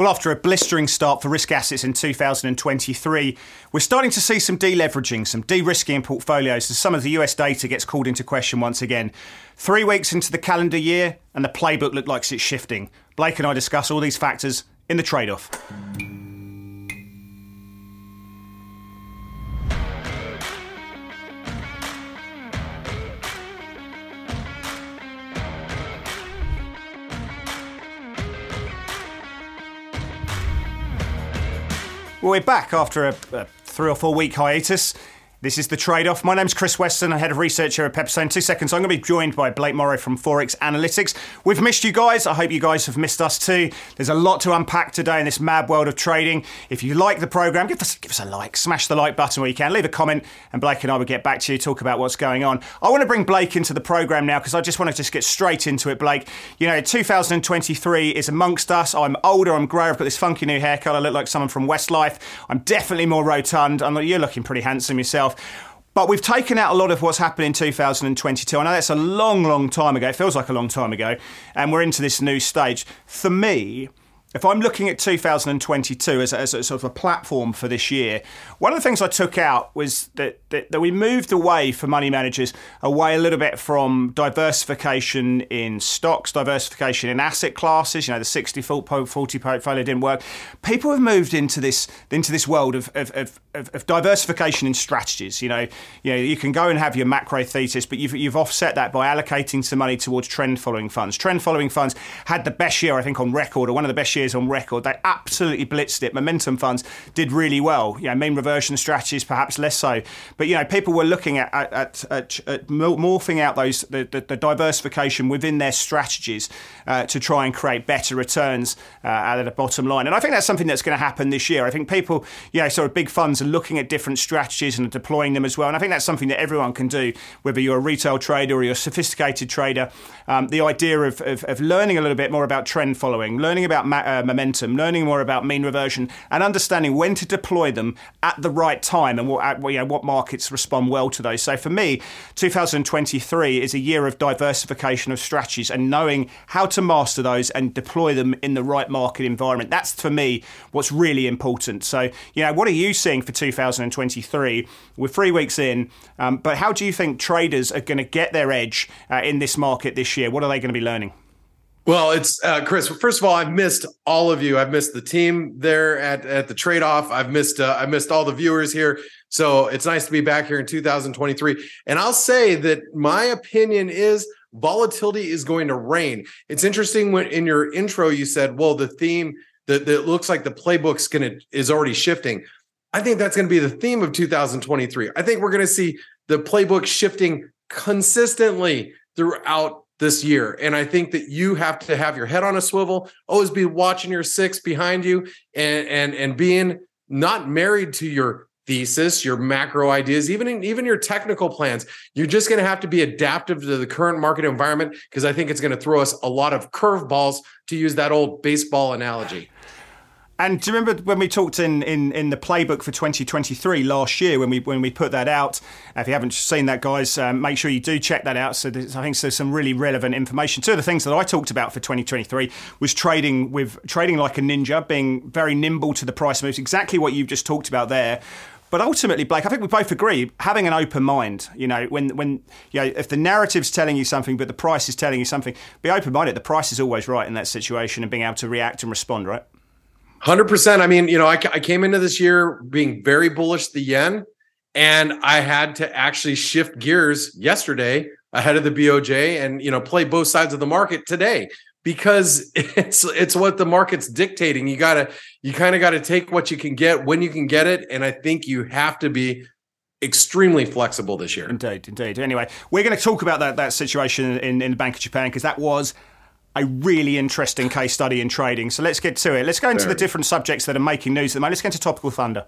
Well, after a blistering start for risk assets in 2023, we're starting to see some deleveraging, some de risking in portfolios as some of the US data gets called into question once again. Three weeks into the calendar year, and the playbook looks like it's shifting. Blake and I discuss all these factors in the trade off. Well, we're back after a, a three or four week hiatus. This is the trade off. My name's Chris Weston, I'm head of research here at Pepperstone. Two seconds. I'm going to be joined by Blake Morrow from Forex Analytics. We've missed you guys. I hope you guys have missed us too. There's a lot to unpack today in this mad world of trading. If you like the program, give us give us a like. Smash the like button where you can. Leave a comment, and Blake and I will get back to you talk about what's going on. I want to bring Blake into the program now because I just want to just get straight into it. Blake, you know, 2023 is amongst us. I'm older. I'm grey. I've got this funky new haircut. I look like someone from Westlife. I'm definitely more rotund. I'm, you're looking pretty handsome yourself. But we've taken out a lot of what's happened in 2022. I know that's a long, long time ago. It feels like a long time ago. And we're into this new stage. For me, if I'm looking at 2022 as a, as a, sort of a platform for this year, one of the things I took out was that, that, that, we moved away for money managers, away a little bit from diversification in stocks, diversification in asset classes. You know, the 60 40 portfolio didn't work. People have moved into this into this world of, of, of, of diversification in strategies. You know, you know, you can go and have your macro thesis, but you've, you've offset that by allocating some money towards trend following funds. Trend following funds had the best year, I think, on record, or one of the best years on record. They absolutely blitzed it. Momentum funds did really well. You know, mean reversion strategies perhaps less so. But you know, people were looking at at, at, at morphing out those the, the, the, diversification within their strategies uh, to try and create better returns uh, out of the bottom line. And I think that's something that's going to happen this year. I think people, you know, sort of big funds are looking at different strategies and deploying them as well. And I think that's something that everyone can do, whether you're a retail trader or you're a sophisticated trader. Um, the idea of, of, of, learning a little bit more about trend following, learning about ma- uh, momentum, learning more about mean reversion, and understanding when to deploy them at the right time and what, you know, what markets respond well to those. So for me, 2023 is a year of diversification of strategies and knowing how to master those and deploy them in the right market environment. That's for me what's really important. So, you know, what are you seeing for 2023? We're three weeks in, um, but how do you think traders are going to get their edge uh, in this market this year? What are they going to be learning? Well, it's uh, Chris. First of all, I've missed all of you. I've missed the team there at at the trade off. I've missed uh, I missed all the viewers here. So it's nice to be back here in 2023. And I'll say that my opinion is volatility is going to reign. It's interesting when in your intro you said, "Well, the theme that, that looks like the playbook's to is already shifting." I think that's going to be the theme of 2023. I think we're going to see the playbook shifting consistently throughout this year. And I think that you have to have your head on a swivel, always be watching your six behind you and and and being not married to your thesis, your macro ideas, even even your technical plans. You're just going to have to be adaptive to the current market environment because I think it's going to throw us a lot of curveballs to use that old baseball analogy. And do you remember when we talked in, in, in the playbook for 2023 last year when we when we put that out? If you haven't seen that, guys, um, make sure you do check that out. So I think there's some really relevant information. Two of the things that I talked about for 2023 was trading with trading like a ninja, being very nimble to the price moves. Exactly what you've just talked about there. But ultimately, Blake, I think we both agree having an open mind. You know, when when you know if the narrative's telling you something, but the price is telling you something, be open minded. The price is always right in that situation, and being able to react and respond, right? Hundred percent. I mean, you know, I, I came into this year being very bullish the yen, and I had to actually shift gears yesterday ahead of the BOJ and you know play both sides of the market today because it's it's what the market's dictating. You gotta you kind of got to take what you can get when you can get it, and I think you have to be extremely flexible this year. Indeed, indeed. Anyway, we're going to talk about that that situation in, in the Bank of Japan because that was a really interesting case study in trading. So let's get to it. Let's go into Very. the different subjects that are making news at the moment. Let's get into topical thunder.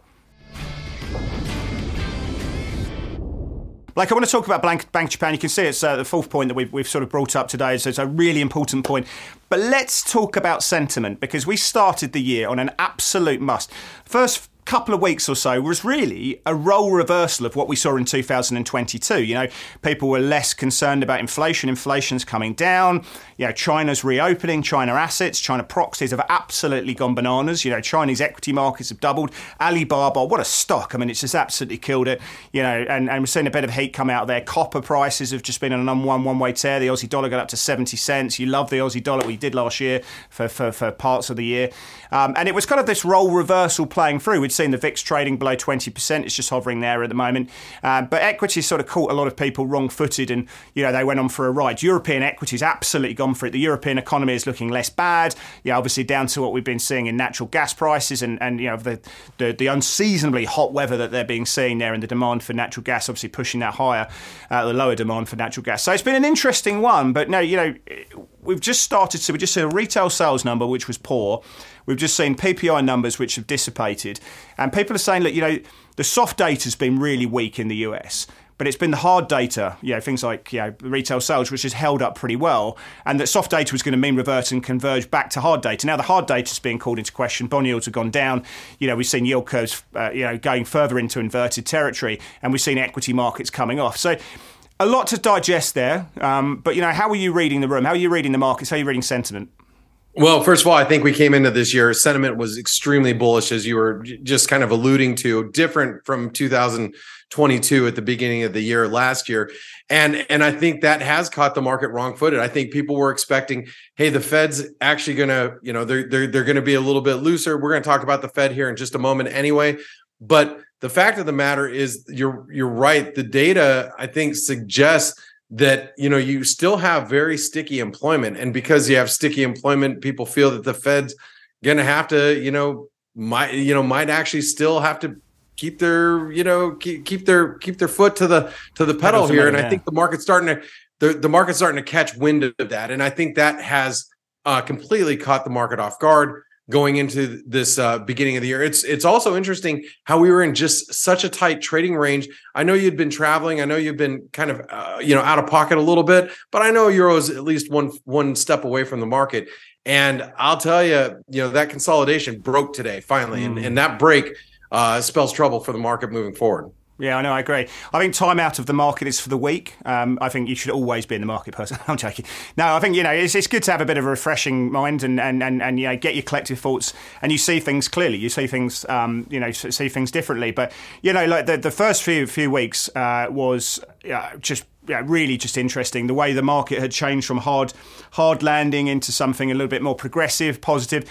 Like I want to talk about Bank, Bank Japan. You can see it's uh, the fourth point that we've, we've sort of brought up today. So it's a really important point. But let's talk about sentiment because we started the year on an absolute must. First couple of weeks or so was really a role reversal of what we saw in 2022. You know, people were less concerned about inflation. Inflation's coming down. You know, China's reopening. China assets, China proxies have absolutely gone bananas. You know, Chinese equity markets have doubled. Alibaba, what a stock! I mean, it's just absolutely killed it. You know, and, and we're seeing a bit of heat come out there. Copper prices have just been on an unwon one-way tear. The Aussie dollar got up to 70 cents. You love the Aussie dollar. We did last year for, for, for parts of the year. Um, and it was kind of this role reversal playing through. We'd seen the VIX trading below 20%. It's just hovering there at the moment. Um, but equities sort of caught a lot of people wrong footed and, you know, they went on for a ride. European equities absolutely gone for it. The European economy is looking less bad. Yeah, obviously down to what we've been seeing in natural gas prices and, and you know, the, the, the unseasonably hot weather that they're being seen there and the demand for natural gas obviously pushing that higher, uh, the lower demand for natural gas. So it's been an interesting one. But no, you know, we've just started to, we just saw a retail sales number which was poor. We've just seen PPI numbers which have dissipated. And people are saying, look, you know, the soft data has been really weak in the US. But it's been the hard data, you know, things like you know, retail sales, which has held up pretty well, and that soft data was going to mean revert and converge back to hard data. Now the hard data is being called into question. Bond yields have gone down. You know, we've seen yield curves, uh, you know, going further into inverted territory, and we've seen equity markets coming off. So a lot to digest there. Um, but you know, how are you reading the room? How are you reading the markets? How are you reading sentiment? Well, first of all, I think we came into this year, sentiment was extremely bullish, as you were just kind of alluding to, different from 2022 at the beginning of the year last year. And, and I think that has caught the market wrong footed. I think people were expecting, hey, the Fed's actually going to, you know, they're, they're, they're going to be a little bit looser. We're going to talk about the Fed here in just a moment anyway. But the fact of the matter is, you're, you're right. The data, I think, suggests that you know you still have very sticky employment. And because you have sticky employment people feel that the fed's going to have to you know might you know might actually still have to keep their you know keep, keep their keep their foot to the to the pedal here. And i think the market's starting to the, the market's starting to catch wind of that. And i think that has uh, completely caught the market off guard going into this uh, beginning of the year. It's it's also interesting how we were in just such a tight trading range. I know you'd been traveling. I know you've been kind of uh, you know out of pocket a little bit, but I know Euro's at least one one step away from the market. And I'll tell you, you know that consolidation broke today finally, mm. and, and that break uh, spells trouble for the market moving forward. Yeah, I know. I agree. I think time out of the market is for the weak. Um, I think you should always be in the market person. I'm joking. No, I think you know it's, it's good to have a bit of a refreshing mind and and and, and you know get your collective thoughts and you see things clearly. You see things um, you know see things differently. But you know, like the the first few few weeks uh, was uh, just yeah, really just interesting. The way the market had changed from hard hard landing into something a little bit more progressive, positive.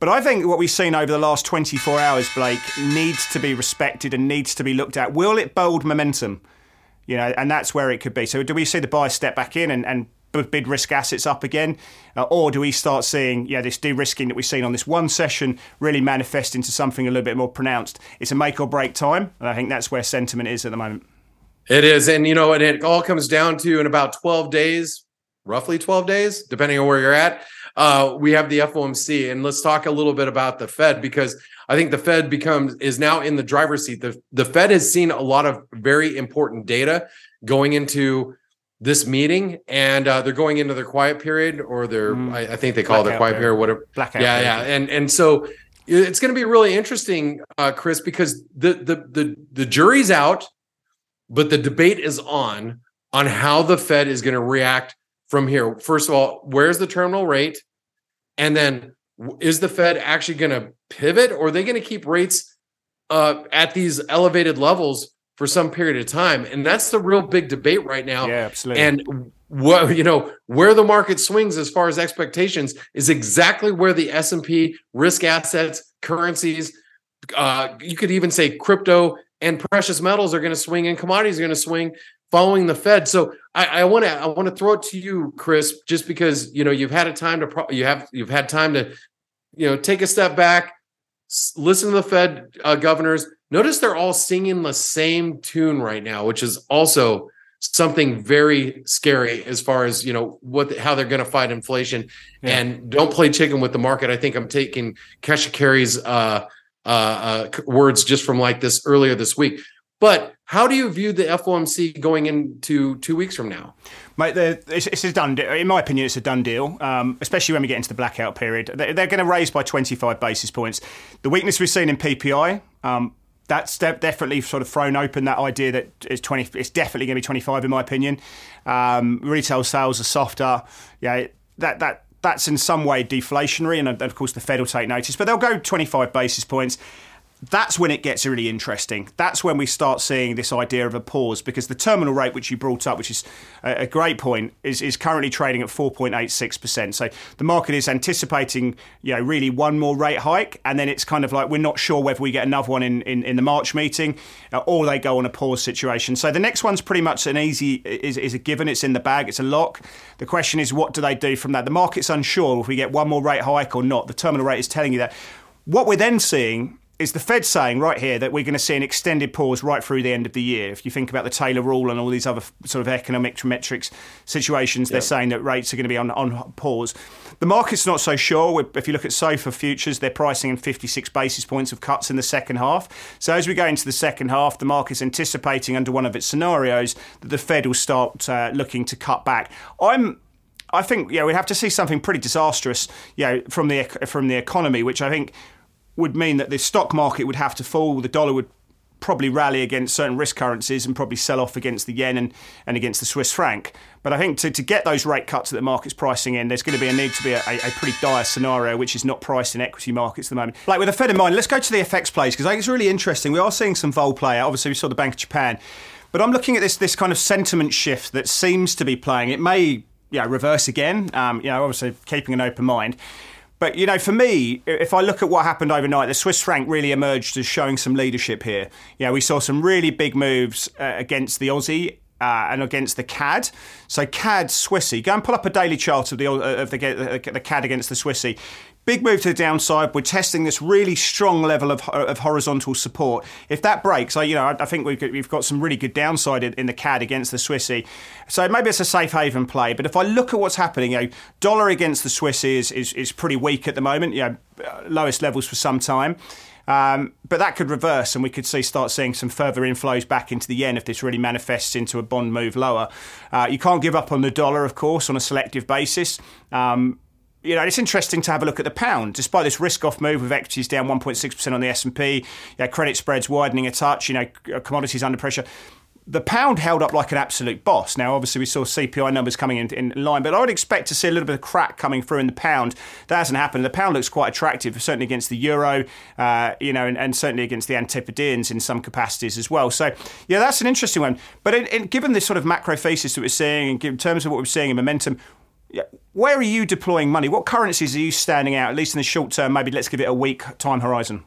But I think what we've seen over the last 24 hours, Blake, needs to be respected and needs to be looked at. Will it build momentum? You know, and that's where it could be. So, do we see the buy step back in and, and bid risk assets up again? Uh, or do we start seeing yeah, this de risking that we've seen on this one session really manifest into something a little bit more pronounced? It's a make or break time. And I think that's where sentiment is at the moment. It is. And, you know, and it all comes down to in about 12 days, roughly 12 days, depending on where you're at uh, we have the FOMC, and let's talk a little bit about the Fed because I think the Fed becomes is now in the driver's seat. The the Fed has seen a lot of very important data going into this meeting, and uh, they're going into their quiet period, or their mm. I, I, think they call Blackout it their quiet period, whatever. Blackout. Yeah, period. yeah, and and so it's going to be really interesting, uh, Chris, because the the the the jury's out, but the debate is on on how the Fed is going to react from here. First of all, where's the terminal rate? And then is the Fed actually going to pivot or are they going to keep rates uh, at these elevated levels for some period of time? And that's the real big debate right now. Yeah, absolutely. And what you know where the market swings as far as expectations is exactly where the S&P risk assets currencies uh, you could even say crypto and precious metals are going to swing and commodities are going to swing following the Fed. So I want to I want to throw it to you, Chris, just because you know you've had a time to pro- you have you've had time to you know take a step back, listen to the Fed uh, governors. Notice they're all singing the same tune right now, which is also something very scary as far as you know what how they're going to fight inflation. Yeah. And don't play chicken with the market. I think I'm taking Kashkari's uh, uh, uh, words just from like this earlier this week But how do you view the FOMC going into two weeks from now? Mate, it's, it's, a done deal. In my opinion, it's a done deal, um, especially when we get into the blackout period. They're, they're, going to raise by 25 basis points. The weakness we've seen in PPI, um, that's definitely sort of thrown open that idea that it's 20, it's definitely going to be 25 in my opinion. Um, retail sales are softer. Yeah, that, that, that's in some way deflationary, and of course the Fed will take notice, but they'll go 25 basis points that's when it gets really interesting. That's when we start seeing this idea of a pause because the terminal rate, which you brought up, which is a great point, is, is currently trading at 4.86%. So the market is anticipating, you know, really one more rate hike. And then it's kind of like we're not sure whether we get another one in, in, in the March meeting uh, or they go on a pause situation. So the next one's pretty much an easy, is, is a given. It's in the bag, it's a lock. The question is, what do they do from that? The market's unsure if we get one more rate hike or not. The terminal rate is telling you that. What we're then seeing is the Fed saying right here that we're going to see an extended pause right through the end of the year. If you think about the Taylor rule and all these other sort of economic metrics situations, they're saying that rates are going to be on, on pause. The market's not so sure. If you look at SOFR futures, they're pricing in 56 basis points of cuts in the second half. So as we go into the second half, the market's anticipating under one of its scenarios that the Fed will start uh, looking to cut back. I'm I think yeah, we'd have to see something pretty disastrous, you know, from the from the economy, which I think would mean that the stock market would have to fall, the dollar would probably rally against certain risk currencies and probably sell off against the yen and, and against the Swiss franc. But I think to, to get those rate cuts that the market's pricing in, there's going to be a need to be a, a pretty dire scenario, which is not priced in equity markets at the moment. Like with the Fed in mind, let's go to the FX plays because I think it's really interesting. We are seeing some vol play out. Obviously, we saw the Bank of Japan. But I'm looking at this this kind of sentiment shift that seems to be playing. It may yeah, reverse again. Um, you know, obviously keeping an open mind. But you know, for me, if I look at what happened overnight, the Swiss franc really emerged as showing some leadership here. Yeah, we saw some really big moves uh, against the Aussie uh, and against the CAD. So CAD Swissy, go and pull up a daily chart of the of the, uh, the CAD against the Swissy. Big move to the downside. We're testing this really strong level of, of horizontal support. If that breaks, I, you know, I, think we've, we've got some really good downside in, in, the CAD against the Swissy. So maybe it's a safe haven play. But if I look at what's happening, you know, dollar against the Swissy is, is, is pretty weak at the moment. You know, lowest levels for some time. Um, but that could reverse, and we could see start seeing some further inflows back into the yen if this really manifests into a bond move lower. Uh, you can't give up on the dollar, of course, on a selective basis. Um, you know, it's interesting to have a look at the pound. Despite this risk-off move with equities down 1.6% on the S&P, credit spreads widening a touch, you know, commodities under pressure. The pound held up like an absolute boss. Now, obviously, we saw CPI numbers coming in, in line, but I would expect to see a little bit of crack coming through in the pound. That hasn't happened. The pound looks quite attractive, certainly against the euro, uh, you know, and, and, certainly against the Antipodeans in some capacities as well. So, yeah, that's an interesting one. But in, in, given this sort of macro thesis that we're seeing, and in terms of what we're seeing in momentum, where are you deploying money? What currencies are you standing out, at least in the short term? Maybe let's give it a week time horizon.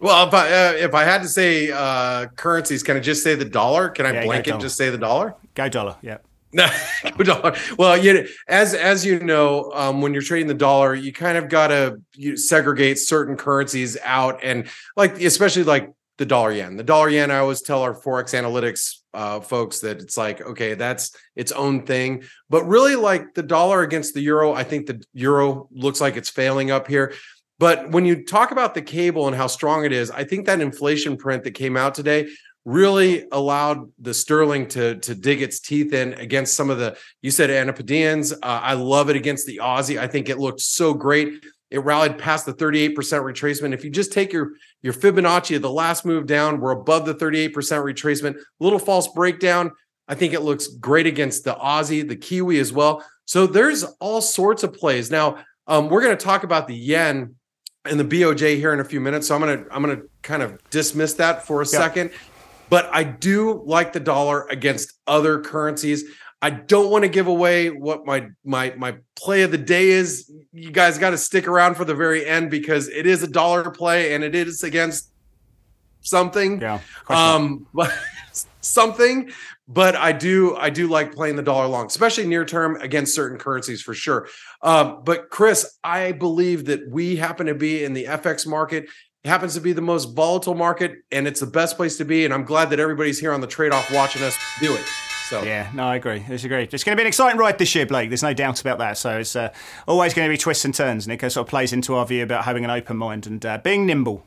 Well, if I uh, if I had to say uh, currencies, can I just say the dollar? Can I yeah, blanket just say the dollar? Go dollar, yeah. go dollar. Well, you know, as as you know, um, when you're trading the dollar, you kind of got to segregate certain currencies out, and like especially like the dollar yen. The dollar yen, I always tell our forex analytics uh, folks that it's like okay that's its own thing. But really like the dollar against the euro i think the euro looks like it's failing up here. But when you talk about the cable and how strong it is i think that inflation print that came out today really allowed the sterling to to dig its teeth in against some of the you said antipodeans uh, i love it against the aussie. I think it looked so great it rallied past the 38% retracement. If you just take your, your Fibonacci of the last move down, we're above the 38% retracement. Little false breakdown. I think it looks great against the Aussie, the Kiwi as well. So there's all sorts of plays. Now, um, we're going to talk about the yen and the BOJ here in a few minutes. So I'm going to I'm going to kind of dismiss that for a yeah. second. But I do like the dollar against other currencies. I don't want to give away what my my my play of the day is. You guys got to stick around for the very end because it is a dollar play and it is against something. Yeah. Um but something, but I do I do like playing the dollar long, especially near term against certain currencies for sure. Um, but Chris, I believe that we happen to be in the FX market it happens to be the most volatile market and it's the best place to be and i'm glad that everybody's here on the trade off watching us do it so yeah, no, I agree. I agree. It's going to be an exciting ride this year, Blake. There's no doubt about that. So it's uh, always going to be twists and turns, and it sort of plays into our view about having an open mind and uh, being nimble.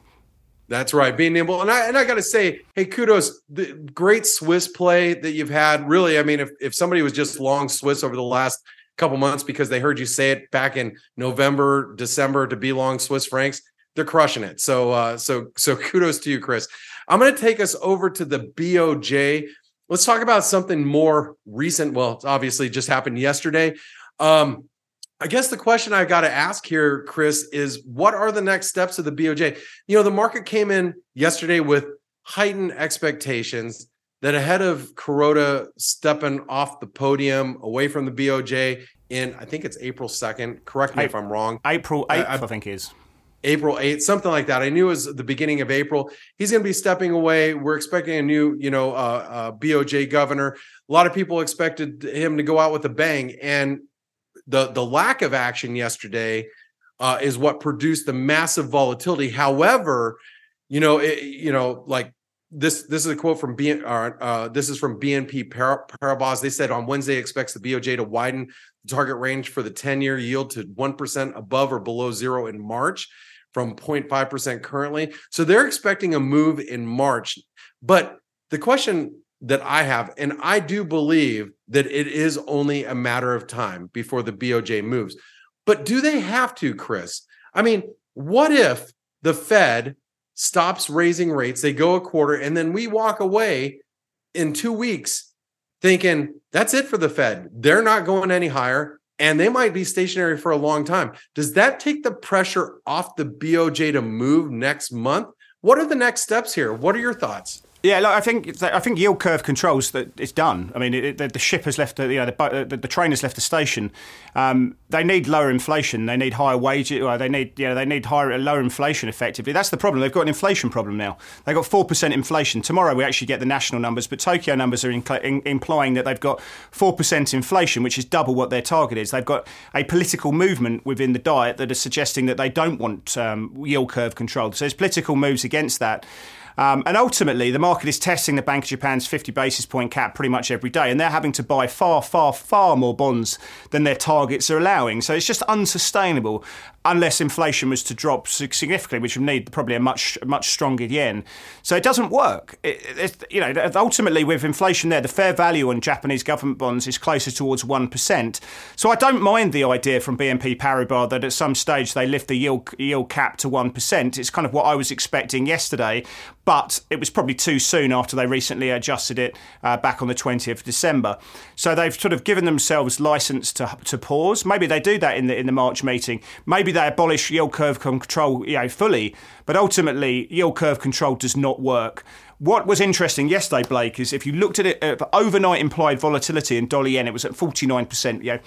That's right, being nimble. And I and I got to say, hey, kudos, the great Swiss play that you've had. Really, I mean, if if somebody was just long Swiss over the last couple months because they heard you say it back in November, December to be long Swiss francs, they're crushing it. So uh, so so kudos to you, Chris. I'm going to take us over to the BOJ. Let's talk about something more recent. Well, it's obviously just happened yesterday. Um, I guess the question I've got to ask here, Chris, is what are the next steps of the BOJ? You know, the market came in yesterday with heightened expectations that ahead of Kuroda stepping off the podium away from the BOJ in, I think it's April 2nd. Correct me if I'm wrong. April 8th, I, I, I think is. April 8th, something like that. I knew it was the beginning of April. He's going to be stepping away. We're expecting a new, you know, uh, uh, BOJ governor. A lot of people expected him to go out with a bang, and the the lack of action yesterday uh, is what produced the massive volatility. However, you know, it, you know, like this this is a quote from BN, uh, uh, this is from BNP Paribas. They said on Wednesday expects the BOJ to widen the target range for the 10-year yield to 1% above or below zero in March from 0.5% currently. So they're expecting a move in March. But the question that I have, and I do believe that it is only a matter of time before the BOJ moves. But do they have to, Chris? I mean, what if the Fed stops raising rates, they go a quarter, and then we walk away in two weeks thinking that's it for the Fed? They're not going any higher and they might be stationary for a long time. Does that take the pressure off the BOJ to move next month? What are the next steps here? What are your thoughts? Yeah, I think I think yield curve controls that it's done. I mean, it, the, the, ship has left the you know the, the, the train has left the station. Um, they need lower inflation. They need higher wages. They need you know they need higher lower inflation. Effectively, that's the problem. They've got an inflation problem now. They've got four percent inflation. Tomorrow we actually get the national numbers, but Tokyo numbers are in, implying that they've got four percent inflation, which is double what their target is. They've got a political movement within the diet that is suggesting that they don't want um, yield curve control. So there's political moves against that. Um, and ultimately, the market is testing the Bank of Japan's 50 basis point cap pretty much every day, and they're having to buy far, far, far more bonds than their targets are allowing. So it's just unsustainable unless inflation was to drop significantly, which would need probably a much much stronger yen. So it doesn't work. It, you know, ultimately with inflation there, the fair value on Japanese government bonds is closer towards one percent. So I don't mind the idea from BNP Paribas that at some stage they lift the yield yield cap to one percent. It's kind of what I was expecting yesterday, but it was probably too soon after they recently adjusted it uh, back on the 20th of December. So they've sort of given themselves license to to pause. Maybe they do that in the in the March meeting. Maybe they abolish yield curve control you know, fully, but ultimately yield curve control does not work. What was interesting yesterday, Blake, is if you looked at it, uh, overnight implied volatility in dollar yen, it was at 49%. You know,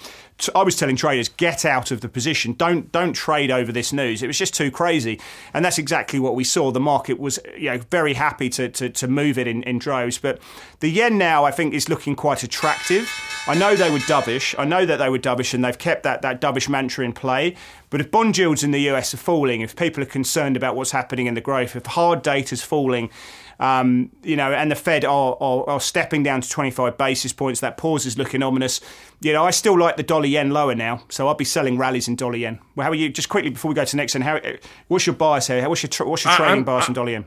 I was telling traders, get out of the position. Don't don't trade over this news. It was just too crazy. And that's exactly what we saw. The market was you know, very happy to, to, to move it in, in droves. But the yen now, I think, is looking quite attractive. I know they were dovish. I know that they were dovish and they've kept that, that dovish mantra in play. But if bond yields in the US are falling, if people are concerned about what's happening in the growth, if hard data is falling, um, you know, and the Fed are, are, are, stepping down to 25 basis points. That pause is looking ominous. You know, I still like the dollar yen lower now, so I'll be selling rallies in dollar yen. Well, how are you? Just quickly before we go to the next, and how? What's your bias here? What's your what's your trading bias in dollar yen?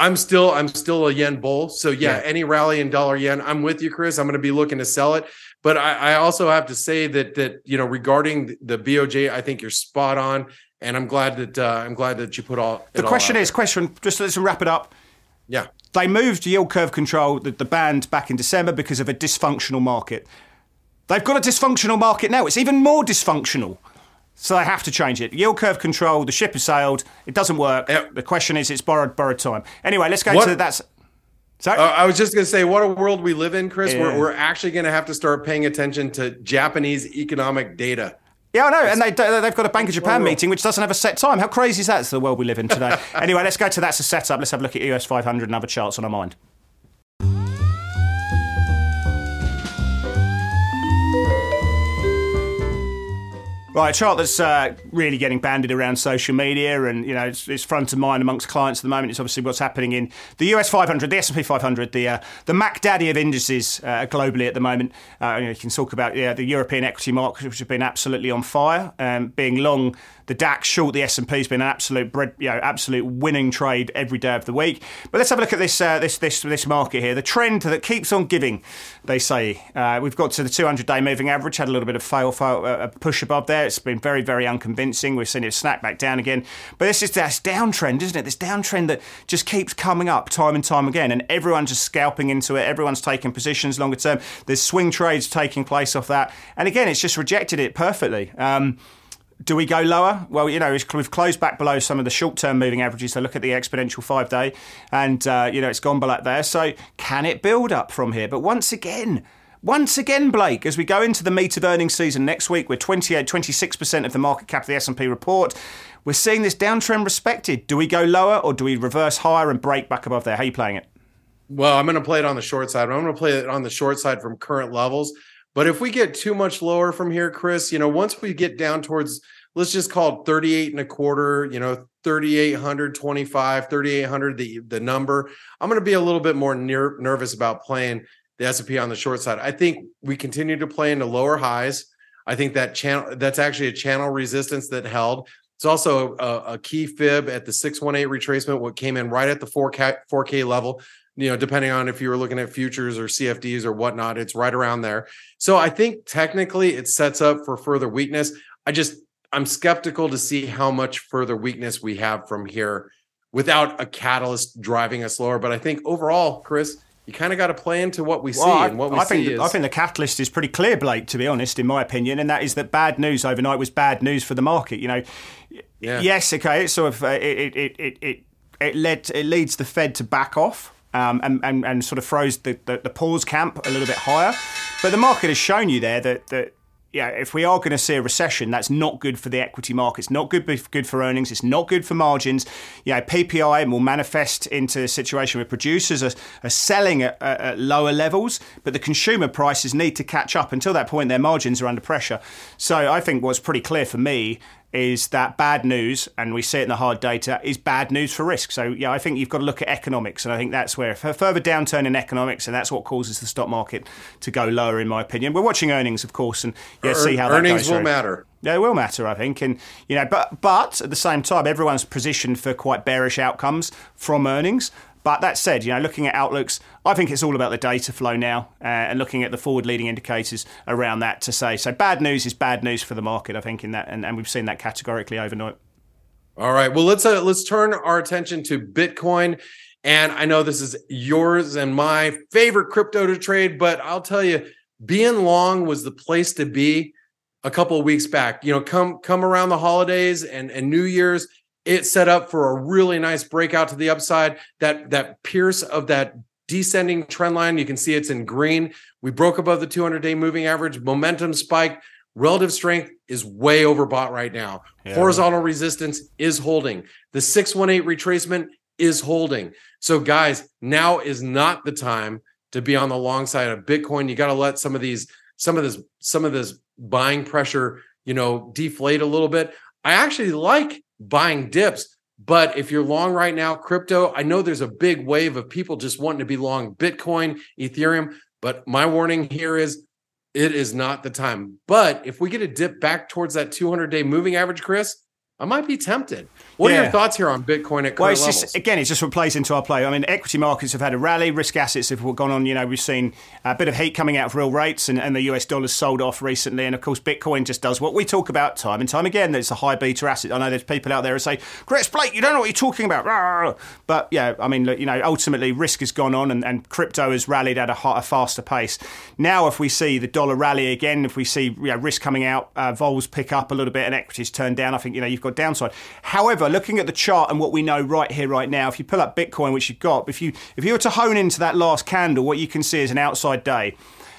I'm still I'm still a yen bull. So yeah, yeah, any rally in dollar yen, I'm with you, Chris. I'm going to be looking to sell it. But I, I, also have to say that that you know regarding the BOJ, I think you're spot on, and I'm glad that uh, I'm glad that you put all. The question all is, question. Just let's wrap it up. Yeah. They moved yield curve control, the, the band, back in December because of a dysfunctional market. They've got a dysfunctional market now. It's even more dysfunctional. So they have to change it. Yield curve control, the ship has sailed. It doesn't work. Yep. The question is, it's borrowed borrowed time. Anyway, let's go what? to that's. Sorry? Uh, I was just going to say, what a world we live in, Chris. Yeah. We're, we're actually going to have to start paying attention to Japanese economic data. Yeah, I know, and they, they've got a Bank of Japan meeting which doesn't have a set time. How crazy is that? It's the world we live in today. anyway, let's go to that's a setup. Let's have a look at US 500 and other charts on our mind. Right, a chart that's uh, really getting bandied around social media, and you know it's, it's, front of mind amongst clients at the moment. It's obviously what's happening in the US 500, the S&P 500, the uh, the Mac Daddy of indices uh, globally at the moment. Uh, you, know, you, can talk about yeah, the European equity market, which has been absolutely on fire, um, being long the DAX short the S&P has been an absolute you know absolute winning trade every day of the week. But let's have a look at this uh, this this this market here. The trend that keeps on giving, they say. Uh, we've got to the 200-day moving average, had a little bit of fail, fail uh, push above there. It's been very very unconvincing. We've seen it snap back down again. But this is this downtrend, isn't it? This downtrend that just keeps coming up time and time again, and everyone's just scalping into it. Everyone's taking positions longer term. There's swing trades taking place off that, and again, it's just rejected it perfectly. Um, do we go lower? Well, you know, we've closed back below some of the short-term moving averages. So look at the exponential five-day, and uh, you know it's gone below there. So can it build up from here? But once again, once again, Blake, as we go into the meat of earnings season next week, we're 28, 26% of the market cap of the S&P report. We're seeing this downtrend respected. Do we go lower or do we reverse higher and break back above there? How are you playing it? Well, I'm going to play it on the short side. I'm going to play it on the short side from current levels. But if we get too much lower from here, Chris, you know, once we get down towards, let's just call it 38 and a quarter, you know, 3,825, 3,800, the, the number, I'm going to be a little bit more nervous about playing the S&P on the short side. I think we continue to play into lower highs. I think that channel, that's actually a channel resistance that held. It's also a, a key fib at the 618 retracement, what came in right at the 4K, 4K level you know, depending on if you were looking at futures or CFDs or whatnot, it's right around there. So I think technically it sets up for further weakness. I just, I'm skeptical to see how much further weakness we have from here without a catalyst driving us lower. But I think overall, Chris, you kind of got to play into what we well, see I, and what we I think, is... I think the catalyst is pretty clear, Blake. To be honest, in my opinion, and that is that bad news overnight was bad news for the market. You know, yeah. yes, okay, it's sort of uh, it, it, it, it, it led it leads the Fed to back off um, and, and, and sort of froze the, the, the pause camp a little bit higher. But the market has shown you there that, that yeah, if we are going to see a recession, that's not good for the equity markets, not good good for earnings, it's not good for margins. You know, PPI will manifest into a situation where producers are, are selling at, at, lower levels, but the consumer prices need to catch up. Until that point, their margins are under pressure. So I think what's pretty clear for me is that bad news, and we see it in the hard data, is bad news for risk. So, yeah, I think you've got to look at economics, and I think that's where a further downturn in economics, and that's what causes the stock market to go lower, in my opinion. We're watching earnings, of course, and yeah, see how that earnings goes. will through. matter. They will matter, I think, and you know, but but at the same time, everyone's positioned for quite bearish outcomes from earnings. But that said, you know, looking at outlooks, I think it's all about the data flow now uh, and looking at the forward leading indicators around that to say. So bad news is bad news for the market, I think, in that, and, and we've seen that categorically overnight. All right. Well, let's uh, let's turn our attention to Bitcoin. And I know this is yours and my favorite crypto to trade, but I'll tell you, being long was the place to be a couple of weeks back. You know, come come around the holidays and and New Year's, it set up for a really nice breakout to the upside. That that pierce of that descending trend line, you can see it's in green. We broke above the 200 day moving average. Momentum spike. Relative strength is way overbought right now. Yeah. Horizontal resistance is holding. The 618 retracement is holding. So, guys, now is not the time to be on the long side of Bitcoin. You got to let some of these, some of this, some of this buying pressure, you know, deflate a little bit. I actually like buying dips. But if you're long right now, crypto, I know there's a big wave of people just wanting to be long Bitcoin, Ethereum. But my warning here is it is not the time. But if we get a dip back towards that 200 day moving average, Chris, I might be tempted. What yeah. are your thoughts here on Bitcoin at current well, it's levels? Just, again, it just plays into our play. I mean, equity markets have had a rally, risk assets have gone on. You know, we've seen a bit of heat coming out of real rates, and, and the US dollar's sold off recently. And of course, Bitcoin just does what we talk about time and time again. There's a high beta asset. I know there's people out there who say, "Chris Blake, you don't know what you're talking about." But yeah, I mean, you know, ultimately, risk has gone on, and, and crypto has rallied at a, a, faster pace. Now, if we see the dollar rally again, if we see you know, risk coming out, uh, vols pick up a little bit, and equities turn down, I think you know you've got downside. However, looking at the chart and what we know right here, right now, if you pull up Bitcoin, which you've got, if you if you were to hone into that last candle, what you can see is an outside day.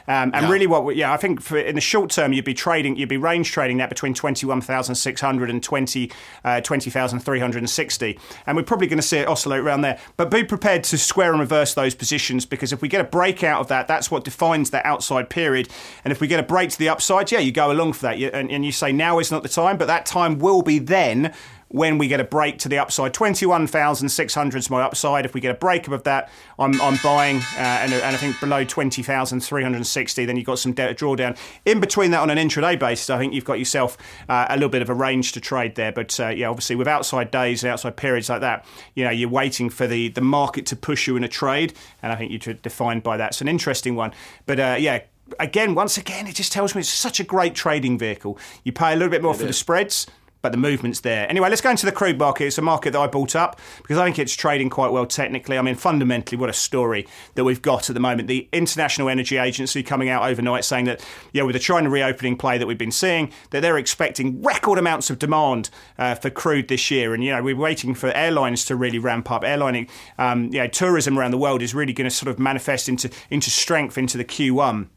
Um, and yeah. really, what yeah, I think for, in the short term, you'd be trading, you'd be range trading that between 21,600 and 20, uh, 20,360. And we're probably going to see it oscillate around there. But be prepared to square and reverse those positions because if we get a breakout of that, that's what defines that outside period. And if we get a break to the upside, yeah, you go along for that. and, and you say now is not the time, but that time will be then when we get a break to the upside. 21,600 is my upside. If we get a break above that, I'm, I'm buying. Uh, and, and, I think below 20,360, then you've got some debt drawdown. In between that, on an intraday basis, I think you've got yourself uh, a little bit of a range to trade there. But uh, yeah, obviously with outside days, and outside periods like that, you know, you're waiting for the, the market to push you in a trade. And I think you're defined by that. It's an interesting one. But uh, yeah, again, once again, it just tells me it's such a great trading vehicle. You pay a little bit more it for is. the spreads but the movement's there. Anyway, let's go into the crude market. It's a market that I bought up because I think it's trading quite well technically. I mean, fundamentally, what a story that we've got at the moment. The International Energy Agency coming out overnight saying that, yeah, with the China reopening play that we've been seeing, that they're expecting record amounts of demand uh, for crude this year. And, you know, we're waiting for airlines to really ramp up. Airlining, um, you know, tourism around the world is really going to sort of manifest into, into strength into the Q1.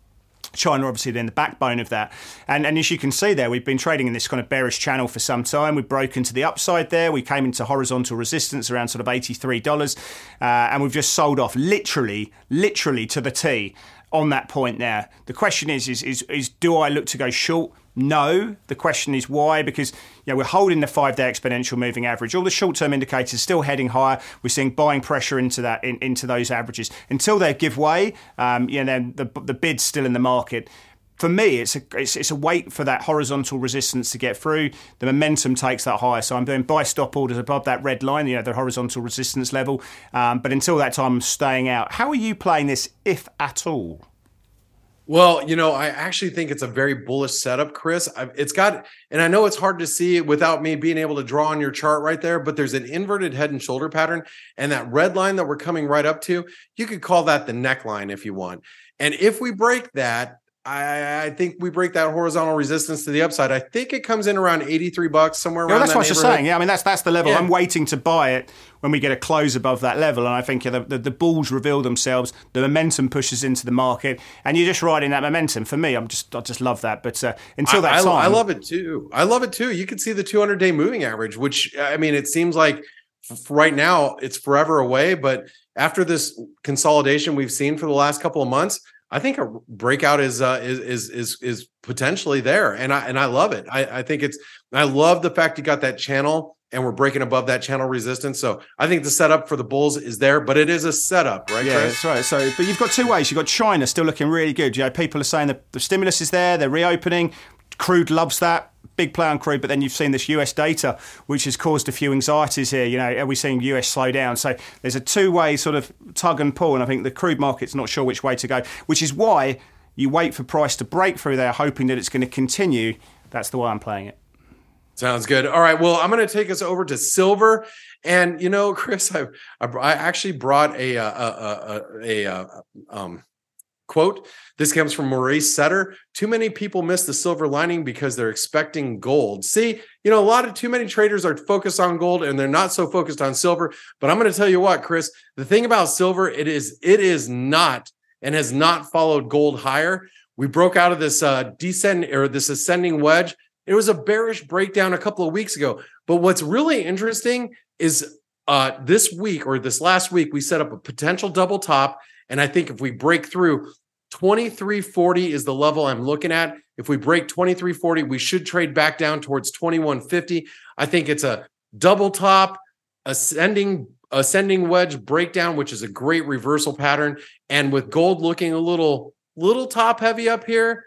China obviously then the backbone of that. And, and as you can see there, we've been trading in this kind of bearish channel for some time. We've broken to the upside there. We came into horizontal resistance around sort of $83. Uh, and we've just sold off literally, literally to the T on that point there. The question is, is, is, is do I look to go short? No. The question is why? Because you know, we're holding the five day exponential moving average. All the short term indicators still heading higher. We're seeing buying pressure into that in, into those averages until they give way. Um, you know, then the the bid's still in the market. For me, it's a it's, it's a wait for that horizontal resistance to get through. The momentum takes that higher, so I'm doing buy stop orders above that red line, you know, the horizontal resistance level. Um, but until that time, I'm staying out. How are you playing this, if at all? Well, you know, I actually think it's a very bullish setup, Chris. I've, it's got, and I know it's hard to see without me being able to draw on your chart right there, but there's an inverted head and shoulder pattern. And that red line that we're coming right up to, you could call that the neckline if you want. And if we break that, I, I, think we break that horizontal resistance to the upside. I think it comes in around 83 bucks somewhere yeah, around that's that what you're saying. Yeah, I mean that's that's the level. Yeah. I'm waiting to buy it when we get a close above that level, and I think the, the, the bulls reveal themselves. The momentum pushes into the market, and you're just riding that momentum. For me, I'm just I just love that. But uh, until that I, time, I love it too. I love it too. You can see the 200 day moving average, which I mean, it seems like right now it's forever away, but after this consolidation we've seen for the last couple of months I think a breakout is uh, is is is is potentially there, and I and I love it. I, I think it's I love the fact you got that channel, and we're breaking above that channel resistance. So I think the setup for the bulls is there, but it is a setup, right? Yeah, Chris? that's right. So, but you've got two ways. You've got China still looking really good. You know, people are saying that the stimulus is there, they're reopening. Crude loves that big play on crude, but then you've seen this US data, which has caused a few anxieties here. You know, are we seeing US slow down? So there's a two way sort of tug and pull, and I think the crude market's not sure which way to go, which is why you wait for price to break through there, hoping that it's going to continue. That's the way I'm playing it. Sounds good. All right. Well, I'm going to take us over to silver, and you know, Chris, I I, actually brought a a a, a, a um Quote, this comes from Maurice Setter. Too many people miss the silver lining because they're expecting gold. See, you know, a lot of too many traders are focused on gold and they're not so focused on silver. But I'm going to tell you what, Chris, the thing about silver, it is, it is not and has not followed gold higher. We broke out of this uh descend or this ascending wedge. It was a bearish breakdown a couple of weeks ago. But what's really interesting is uh this week or this last week, we set up a potential double top and I think if we break through 2340 is the level I'm looking at. If we break 2340, we should trade back down towards 2150. I think it's a double top ascending ascending wedge breakdown, which is a great reversal pattern. And with gold looking a little little top heavy up here,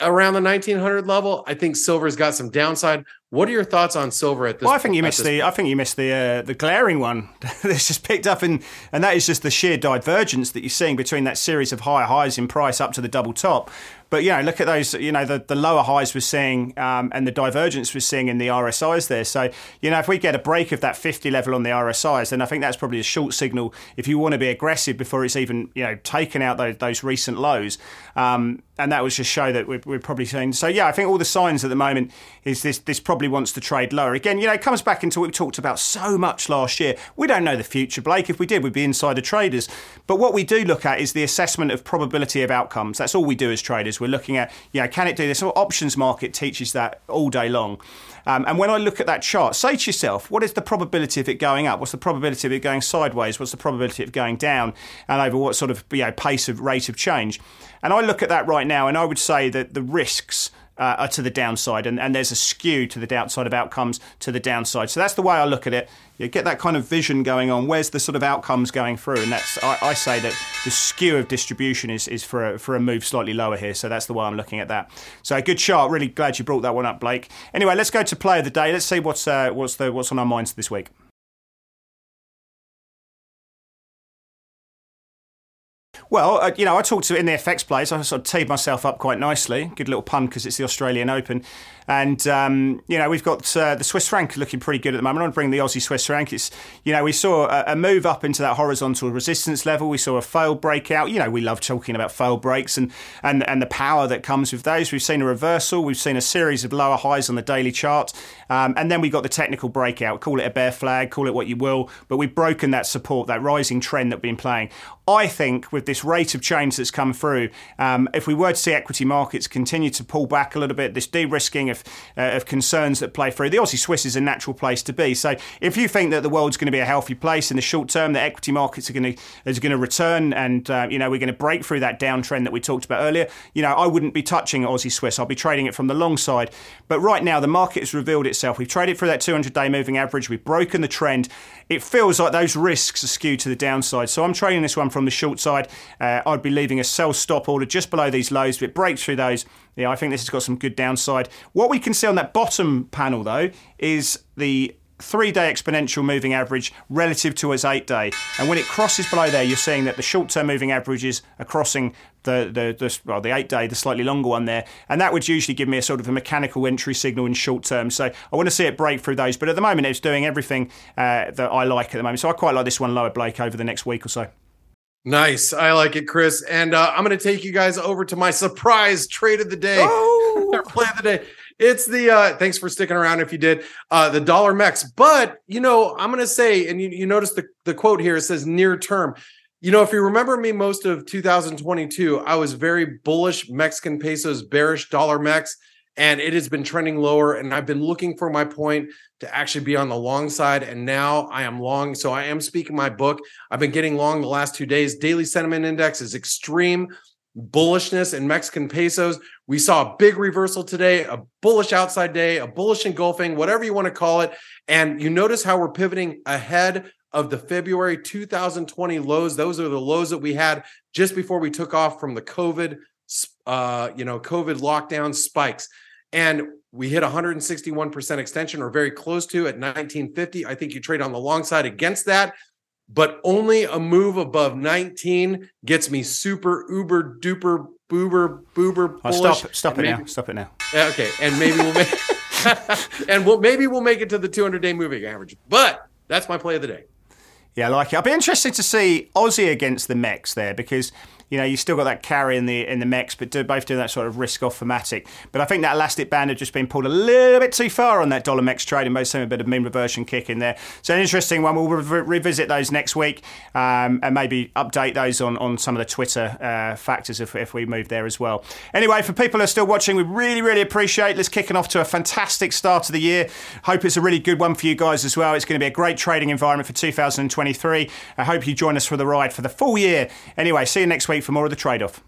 around the 1900 level. I think silver's got some downside. What are your thoughts on silver at this? Well, I think you missed the. Point? I think you missed the uh, the glaring one that's just picked up, and and that is just the sheer divergence that you're seeing between that series of high highs in price up to the double top But you know, look at those. You know, the, the lower highs we're seeing um, and the divergence we're seeing in the RSIs there. So you know, if we get a break of that 50 level on the RSIs, then I think that's probably a short signal if you want to be aggressive before it's even you know taken out those, those recent lows. Um, and that was just show that we're, we're, probably seeing. So yeah, I think all the signs at the moment is this this probably wants to trade lower again. You know, it comes back into what we talked about so much last year. We don't know the future, Blake. If we did, we'd be insider traders. But what we do look at is the assessment of probability of outcomes. That's all we do as traders. We're looking at you know can it do this? So options market teaches that all day long. Um, and when I look at that chart, say to yourself, what is the probability of it going up? What's the probability of it going sideways? What's the probability of going down? And over what sort of you know, pace of rate of change? And I look at that right now, and I would say that the risks uh, are to the downside, and, and there's a skew to the downside of outcomes to the downside. So that's the way I look at it. You get that kind of vision going on. Where's the sort of outcomes going through? And that's I, I say that the skew of distribution is, is for a, for a move slightly lower here. So that's the way I'm looking at that. So a good chart. Really glad you brought that one up, Blake. Anyway, let's go to play of the day. Let's see what's uh, what's the what's on our minds this week. Well, uh, you know, I talked to in the FX place. I sort of teed myself up quite nicely. Good little pun because it's the Australian Open. And um, you know we've got uh, the Swiss franc looking pretty good at the moment. I'm bring the Aussie Swiss franc. It's you know we saw a, a, move up into that horizontal resistance level. We saw a failed breakout. You know we love talking about failed breaks and and and the power that comes with those. We've seen a reversal. We've seen a series of lower highs on the daily chart, um, and then we got the technical breakout. Call it a bear flag, call it what you will, but we've broken that support, that rising trend that we've been playing. I think with this rate of change that's come through, um, if we were to see equity markets continue to pull back a little bit, this de-risking of uh, of concerns that play through. The Aussie Swiss is a natural place to be. So if you think that the world's going to be a healthy place in the short term, the equity markets are going to is going to return, and uh, you know we're going to break through that downtrend that we talked about earlier. You know I wouldn't be touching Aussie Swiss. I'll be trading it from the long side. But right now the market has revealed itself. We've traded through that 200-day moving average. We've broken the trend. It feels like those risks are skewed to the downside. So I'm trading this one from the short side. Uh, I'd be leaving a sell stop order just below these lows. If it breaks through those, yeah, I think this has got some good downside. What we can see on that bottom panel, though, is the three day exponential moving average relative to its eight day. And when it crosses below there, you're seeing that the short term moving averages are crossing the, the, the, well, the eight day, the slightly longer one there. And that would usually give me a sort of a mechanical entry signal in short term. So I want to see it break through those. But at the moment, it's doing everything uh, that I like at the moment. So I quite like this one lower, Blake, over the next week or so. Nice. I like it, Chris. And uh, I'm going to take you guys over to my surprise trade of the day. Oh. play of the day. It's the uh thanks for sticking around if you did. Uh the dollar mex. But you know, I'm gonna say, and you, you notice the, the quote here, it says near term. You know, if you remember me most of 2022, I was very bullish Mexican pesos, bearish dollar mex and it has been trending lower. And I've been looking for my point to actually be on the long side. And now I am long. So I am speaking my book. I've been getting long the last two days. Daily sentiment index is extreme bullishness in Mexican pesos. We saw a big reversal today, a bullish outside day, a bullish engulfing, whatever you want to call it. And you notice how we're pivoting ahead of the February 2020 lows. Those are the lows that we had just before we took off from the COVID uh, you know, COVID lockdown spikes. And we hit 161% extension or very close to at 1950. I think you trade on the long side against that, but only a move above 19 gets me super uber duper boober boober bullish. Oh, stop stop it maybe, now. Stop it now. Okay, and maybe we'll make and we'll maybe we'll make it to the 200 day moving average. But that's my play of the day. Yeah, I like it. I'll be interested to see Aussie against the Mex there because you know, you still got that carry in the in the mix, but do, both doing that sort of risk off thematic. But I think that elastic band had just been pulled a little bit too far on that dollar mex trade, and both seeing a bit of mean reversion kick in there. So an interesting one. We'll re- revisit those next week um, and maybe update those on, on some of the Twitter uh, factors if, if we move there as well. Anyway, for people who are still watching, we really really appreciate. Let's kicking off to a fantastic start of the year. Hope it's a really good one for you guys as well. It's going to be a great trading environment for 2023. I hope you join us for the ride for the full year. Anyway, see you next week for more of the trade off.